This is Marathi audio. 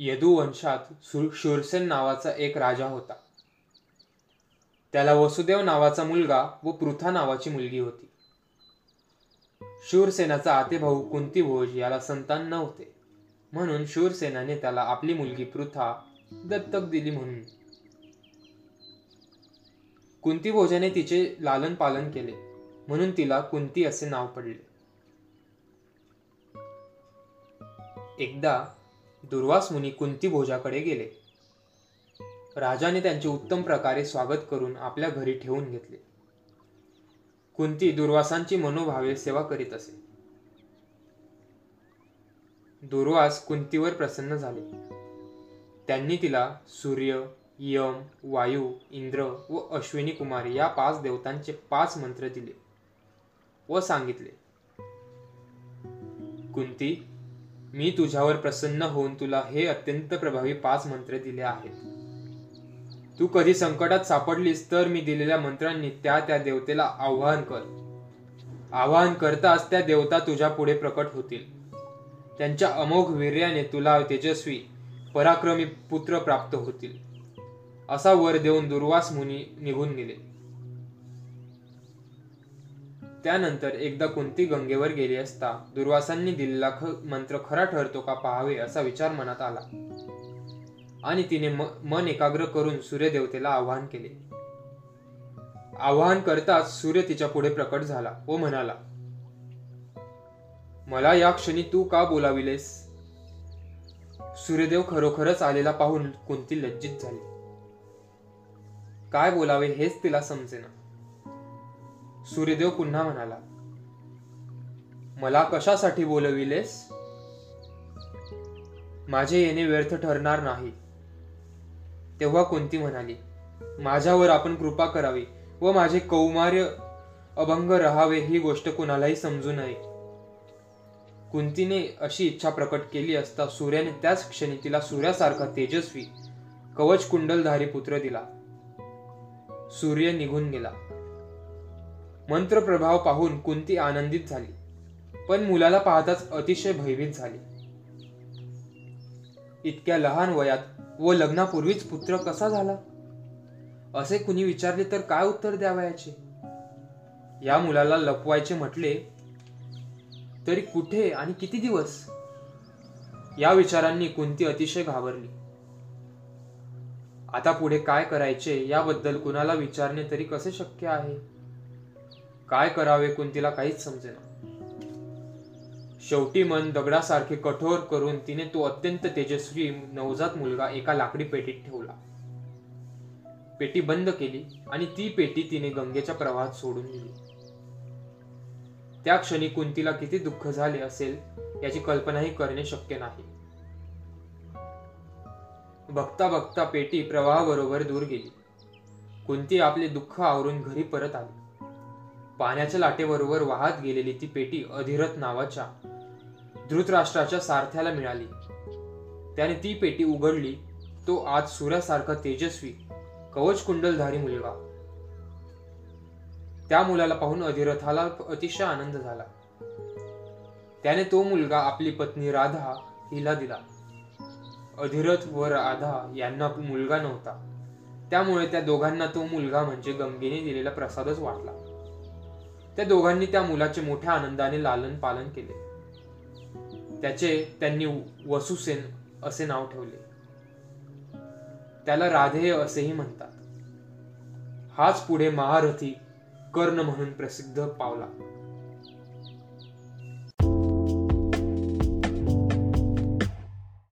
यदुवंशात शूरसेन नावाचा एक राजा होता. त्याला वसुदेव नावाचा मुलगा व पृथा नावाची मुलगी होती. शूरसेनाचा आतेभाऊ कुंतीभोज याला संतान नव्हते. म्हणून शूरसेनाने त्याला आपली मुलगी पृथा दत्तक दिली म्हणून. कुंतीभोजाने तिचे लालन पालन केले. म्हणून तिला कुंती असे नाव पडले. एकदा दुर्वास मुनी कुंती भोजाकडे गेले. राजाने त्यांचे उत्तम प्रकारे स्वागत करून आपल्या घरी ठेवून घेतले. कुंती दुर्वासांची मनोभावे सेवा करीत असे. दुर्वास कुंतीवर प्रसन्न झाले. त्यांनी तिला सूर्य यम वायू इंद्र व अश्विनी कुमार या पाच देवतांचे पाच मंत्र दिले व सांगितले. कुंती मी तुझ्यावर प्रसन्न होऊन तुला हे अत्यंत प्रभावी पाच मंत्रे दिले आहेत. तू कधी संकटात सापडलीस तर मी दिलेल्या मंत्रांनी त्या त्या देवतेला आवाहन कर. आवाहन करताच त्या देवता तुझ्या पुढे प्रकट होतील. त्यांच्या अमोघ वीर्याने तुला तेजस्वी पराक्रमी पुत्र प्राप्त होतील. असा वर देऊन दुर्वास मुनी निघून गेले. त्यानंतर एकदा कुंती गंगेवर गेली असता दुर्वासांनी दिलेला मंत्र खरा ठरतो का पाहावे असा विचार मनात आला. आणि तिने मन एकाग्र करून सूर्यदेवतेला आवाहन केले. आवाहन करताच सूर्य तिच्या पुढे प्रकट झाला व म्हणाला मला या क्षणी तू का बोलाविलेस? सूर्यदेव खरोखरच आलेला पाहून कुंती लज्जित झाली. काय बोलावे हेच तिला समजेना. सूर्यदेव पुन्हा म्हणाला मला कशासाठी बोलविलेस? माझे येणे व्यर्थ ठरणार नाही. तेव्हा कोणती म्हणाली माझ्यावर आपण कृपा करावी व माझे कौमार्य अभंग रहावे ही गोष्ट कुणालाही समजू नये. कुंतीने अशी इच्छा प्रकट केली असता सूर्याने त्याच क्षणी तिला सूर्यासारखा तेजस्वी कवच कुंडलधारी पुत्र दिला. सूर्य निघून गेला. मंत्र प्रभाव पाहून कुंती आनंदित झाली. पण मुलाला पाहताच अतिशय भयभीत झाली. इतक्या लहान वयात व लग्नापूर्वीच पुत्र कसा झाला? असे कुणी विचारले तर काय उत्तर द्यावयाचे? या मुलाला लपवायचे म्हटले तरी कुठे आणि किती दिवस? या विचारांनी कुंती अतिशय घाबरली. आता पुढे काय करायचे याबद्दल कुणाला विचारणे तरी कसे शक्य आहे? काय करावे कुंतीला काहीच समजेना. शेवटी मन दगडासारखे कठोर करून तिने तो अत्यंत तेजस्वी नवजात मुलगा एका लाकडी पेटीत ठेवला. पेटी बंद केली आणि ती पेटी तिने गंगेच्या प्रवाहात सोडून दिली. त्या क्षणी कुंतीला किती दुःख झाले असेल याची कल्पनाही करणे शक्य नाही. बघता बघता पेटी प्रवाहाबरोबर दूर गेली. कुंती आपले दुःख आवरून घरी परत आली. पाण्याच्या लाटेबरोबर वाहत गेलेली ती पेटी अधिरथ नावाच्या धृतराष्ट्राच्या सारथ्याला मिळाली. त्याने ती पेटी उघडली. तो आज सूर्यासारखा तेजस्वी कवच कुंडलधारी मुलगा. त्या मुलाला पाहून अधिरथाला अतिशय आनंद झाला. त्याने तो मुलगा आपली पत्नी राधा हिला दिला. अधिरथ व राधा यांना मुलगा नव्हता. त्यामुळे त्या दोघांना तो मुलगा म्हणजे गंगेने दिलेला प्रसादच वाटला. त्या दोघांनी त्या मुलाचे मोठ्या आनंदाने लालन पालन केले. त्याचे त्यांनी वसुसेन असे नाव ठेवले. त्याला राधेय असेही म्हणतात. हाच पुढे महारथी कर्ण म्हणून प्रसिद्ध पावला.